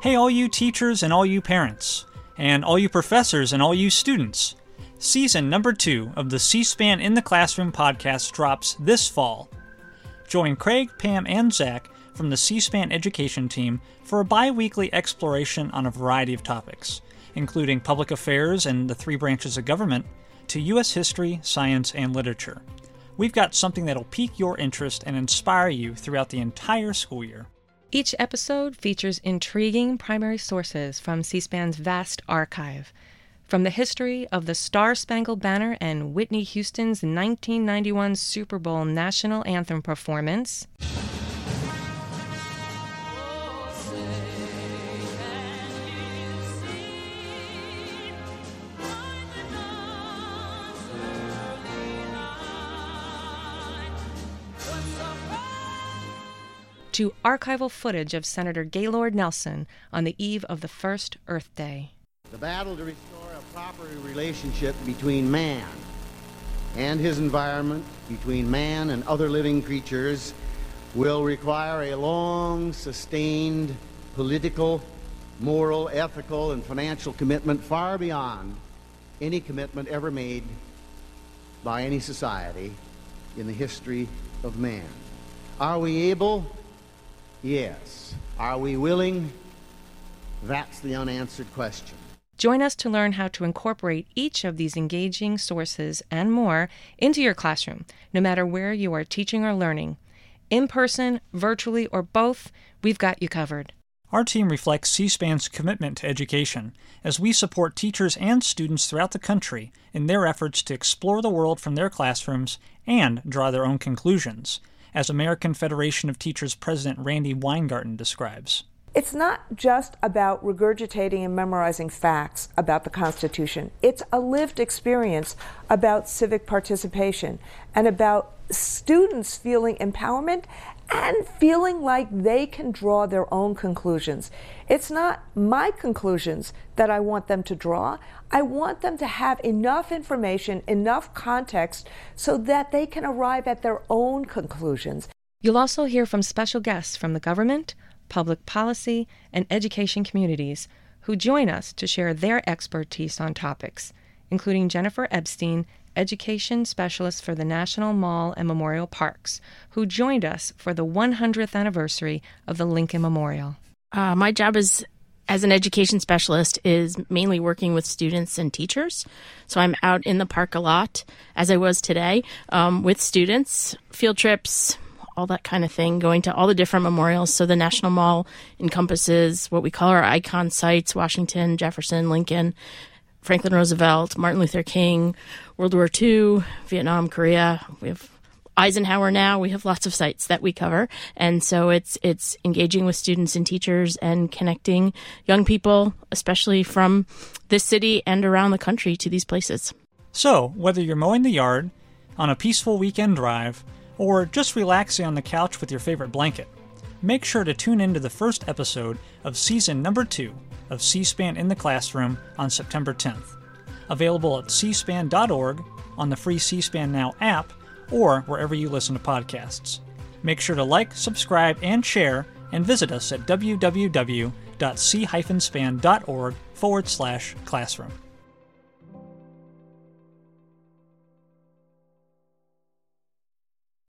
Hey, all you teachers and all you parents, and all you professors and all you students. Season number two of the C SPAN in the Classroom podcast drops this fall. Join Craig, Pam, and Zach from the C SPAN education team for a bi weekly exploration on a variety of topics, including public affairs and the three branches of government, to U.S. history, science, and literature. We've got something that'll pique your interest and inspire you throughout the entire school year. Each episode features intriguing primary sources from C SPAN's vast archive. From the history of the Star Spangled Banner and Whitney Houston's 1991 Super Bowl national anthem performance. To archival footage of Senator Gaylord Nelson on the eve of the first Earth Day. The battle to restore a proper relationship between man and his environment, between man and other living creatures, will require a long, sustained political, moral, ethical, and financial commitment far beyond any commitment ever made by any society in the history of man. Are we able Yes. Are we willing? That's the unanswered question. Join us to learn how to incorporate each of these engaging sources and more into your classroom, no matter where you are teaching or learning. In person, virtually, or both, we've got you covered. Our team reflects C SPAN's commitment to education as we support teachers and students throughout the country in their efforts to explore the world from their classrooms and draw their own conclusions as American Federation of Teachers President Randi Weingarten describes. It's not just about regurgitating and memorizing facts about the Constitution. It's a lived experience about civic participation and about students feeling empowerment and feeling like they can draw their own conclusions. It's not my conclusions that I want them to draw. I want them to have enough information, enough context, so that they can arrive at their own conclusions. You'll also hear from special guests from the government, public policy, and education communities who join us to share their expertise on topics, including Jennifer Epstein, education specialist for the National Mall and Memorial Parks, who joined us for the 100th anniversary of the Lincoln Memorial. Uh, my job is as an education specialist is mainly working with students and teachers. So I'm out in the park a lot, as I was today, um, with students, field trips, all that kind of thing, going to all the different memorials. So the National Mall encompasses what we call our icon sites Washington, Jefferson, Lincoln, Franklin Roosevelt, Martin Luther King, World War II, Vietnam, Korea. We have Eisenhower now. We have lots of sites that we cover, and so it's it's engaging with students and teachers and connecting young people, especially from this city and around the country, to these places. So, whether you're mowing the yard, on a peaceful weekend drive, or just relaxing on the couch with your favorite blanket, make sure to tune into the first episode of season number two of C SPAN in the Classroom on September 10th. Available at cspan.org, on the free C SPAN Now app, or wherever you listen to podcasts. Make sure to like, subscribe, and share, and visit us at www.c-span.org forward slash classroom.